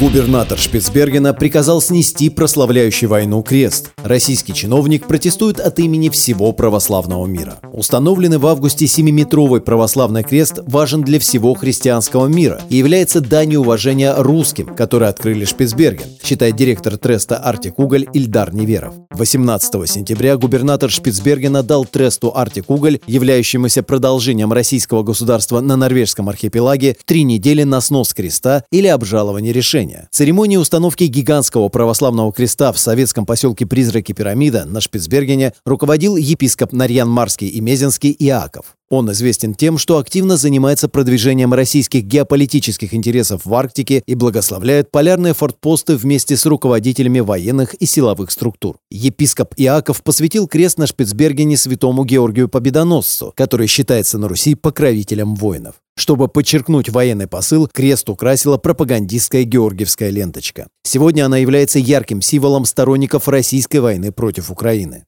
Губернатор Шпицбергена приказал снести прославляющий войну крест. Российский чиновник протестует от имени всего православного мира. Установленный в августе 7-метровый православный крест важен для всего христианского мира и является данью уважения русским, которые открыли Шпицберген, считает директор треста «Артик Уголь» Ильдар Неверов. 18 сентября губернатор Шпицбергена дал тресту «Артик Уголь», являющемуся продолжением российского государства на норвежском архипелаге, три недели на снос креста или обжалование решения движения. Церемонии установки гигантского православного креста в советском поселке Призраки Пирамида на Шпицбергене руководил епископ Нарьян Марский и Мезенский Иаков. Он известен тем, что активно занимается продвижением российских геополитических интересов в Арктике и благословляет полярные фортпосты вместе с руководителями военных и силовых структур. Епископ Иаков посвятил крест на Шпицбергене святому Георгию Победоносцу, который считается на Руси покровителем воинов. Чтобы подчеркнуть военный посыл, крест украсила пропагандистская георгиевская ленточка. Сегодня она является ярким символом сторонников российской войны против Украины.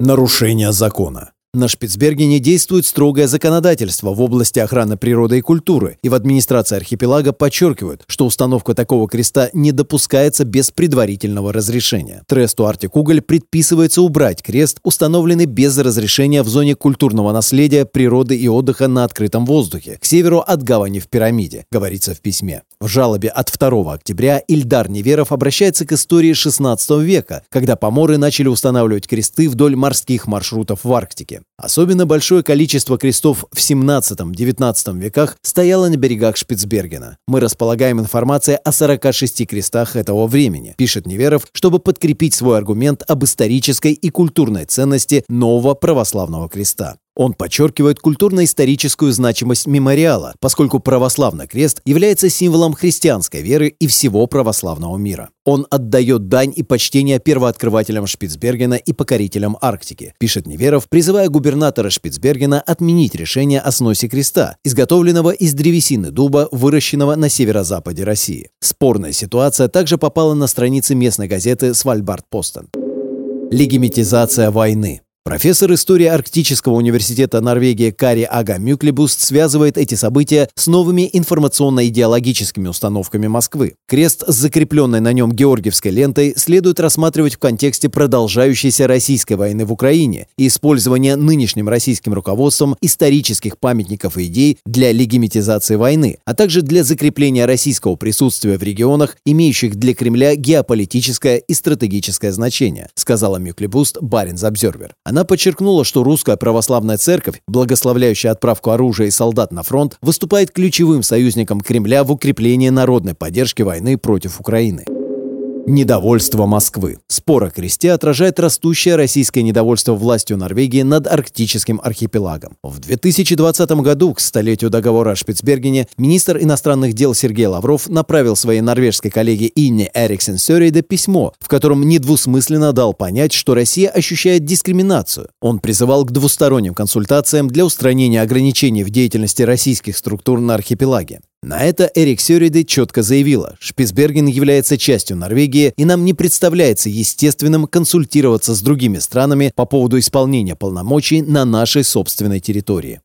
Нарушение закона. На Шпицбергене действует строгое законодательство в области охраны природы и культуры, и в администрации архипелага подчеркивают, что установка такого креста не допускается без предварительного разрешения. Тресту Артик Уголь предписывается убрать крест, установленный без разрешения в зоне культурного наследия, природы и отдыха на открытом воздухе, к северу от гавани в пирамиде, говорится в письме. В жалобе от 2 октября Ильдар Неверов обращается к истории 16 века, когда поморы начали устанавливать кресты вдоль морских маршрутов в Арктике. Особенно большое количество крестов в 17-19 веках стояло на берегах Шпицбергена. Мы располагаем информацией о 46 крестах этого времени, пишет Неверов, чтобы подкрепить свой аргумент об исторической и культурной ценности нового православного креста. Он подчеркивает культурно-историческую значимость мемориала, поскольку православный крест является символом христианской веры и всего православного мира. Он отдает дань и почтение первооткрывателям Шпицбергена и покорителям Арктики, пишет Неверов, призывая губернатора Шпицбергена отменить решение о сносе креста, изготовленного из древесины дуба, выращенного на северо-западе России. Спорная ситуация также попала на страницы местной газеты «Свальбард Постен». Легимитизация войны. Профессор истории Арктического университета Норвегии Кари Ага Мюклебуст связывает эти события с новыми информационно-идеологическими установками Москвы. Крест с закрепленной на нем георгиевской лентой следует рассматривать в контексте продолжающейся российской войны в Украине и использования нынешним российским руководством исторических памятников и идей для легимитизации войны, а также для закрепления российского присутствия в регионах, имеющих для Кремля геополитическое и стратегическое значение, сказала Мюклебуст Баренц Обзервер. Она подчеркнула, что русская православная церковь, благословляющая отправку оружия и солдат на фронт, выступает ключевым союзником Кремля в укреплении народной поддержки войны против Украины. Недовольство Москвы. Спор о кресте отражает растущее российское недовольство властью Норвегии над арктическим архипелагом. В 2020 году, к столетию договора о Шпицбергене, министр иностранных дел Сергей Лавров направил своей норвежской коллеге Инне Эриксен Сёрейде письмо, в котором недвусмысленно дал понять, что Россия ощущает дискриминацию. Он призывал к двусторонним консультациям для устранения ограничений в деятельности российских структур на архипелаге. На это Эрик Сёриде четко заявила, Шпицберген является частью Норвегии, и нам не представляется естественным консультироваться с другими странами по поводу исполнения полномочий на нашей собственной территории.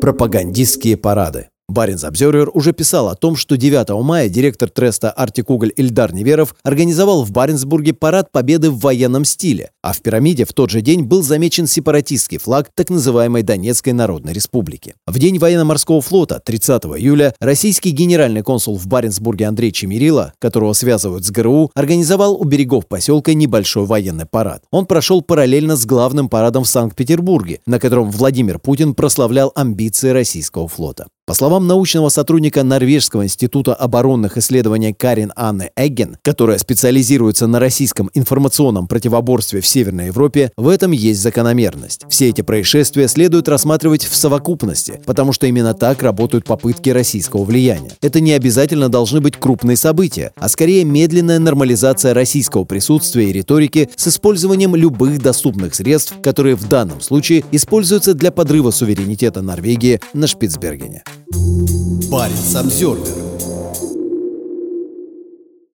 Пропагандистские парады. Баринс Обзервер уже писал о том, что 9 мая директор треста Артик Уголь Ильдар Неверов организовал в Баренцбурге парад победы в военном стиле, а в пирамиде в тот же день был замечен сепаратистский флаг так называемой Донецкой Народной Республики. В день военно-морского флота 30 июля российский генеральный консул в Баренцбурге Андрей Чемирила, которого связывают с ГРУ, организовал у берегов поселка небольшой военный парад. Он прошел параллельно с главным парадом в Санкт-Петербурге, на котором Владимир Путин прославлял амбиции российского флота. По словам научного сотрудника Норвежского института оборонных исследований Карин Анны Эгген, которая специализируется на российском информационном противоборстве в Северной Европе, в этом есть закономерность. Все эти происшествия следует рассматривать в совокупности, потому что именно так работают попытки российского влияния. Это не обязательно должны быть крупные события, а скорее медленная нормализация российского присутствия и риторики с использованием любых доступных средств, которые в данном случае используются для подрыва суверенитета Норвегии на Шпицбергене. Парень Самсервер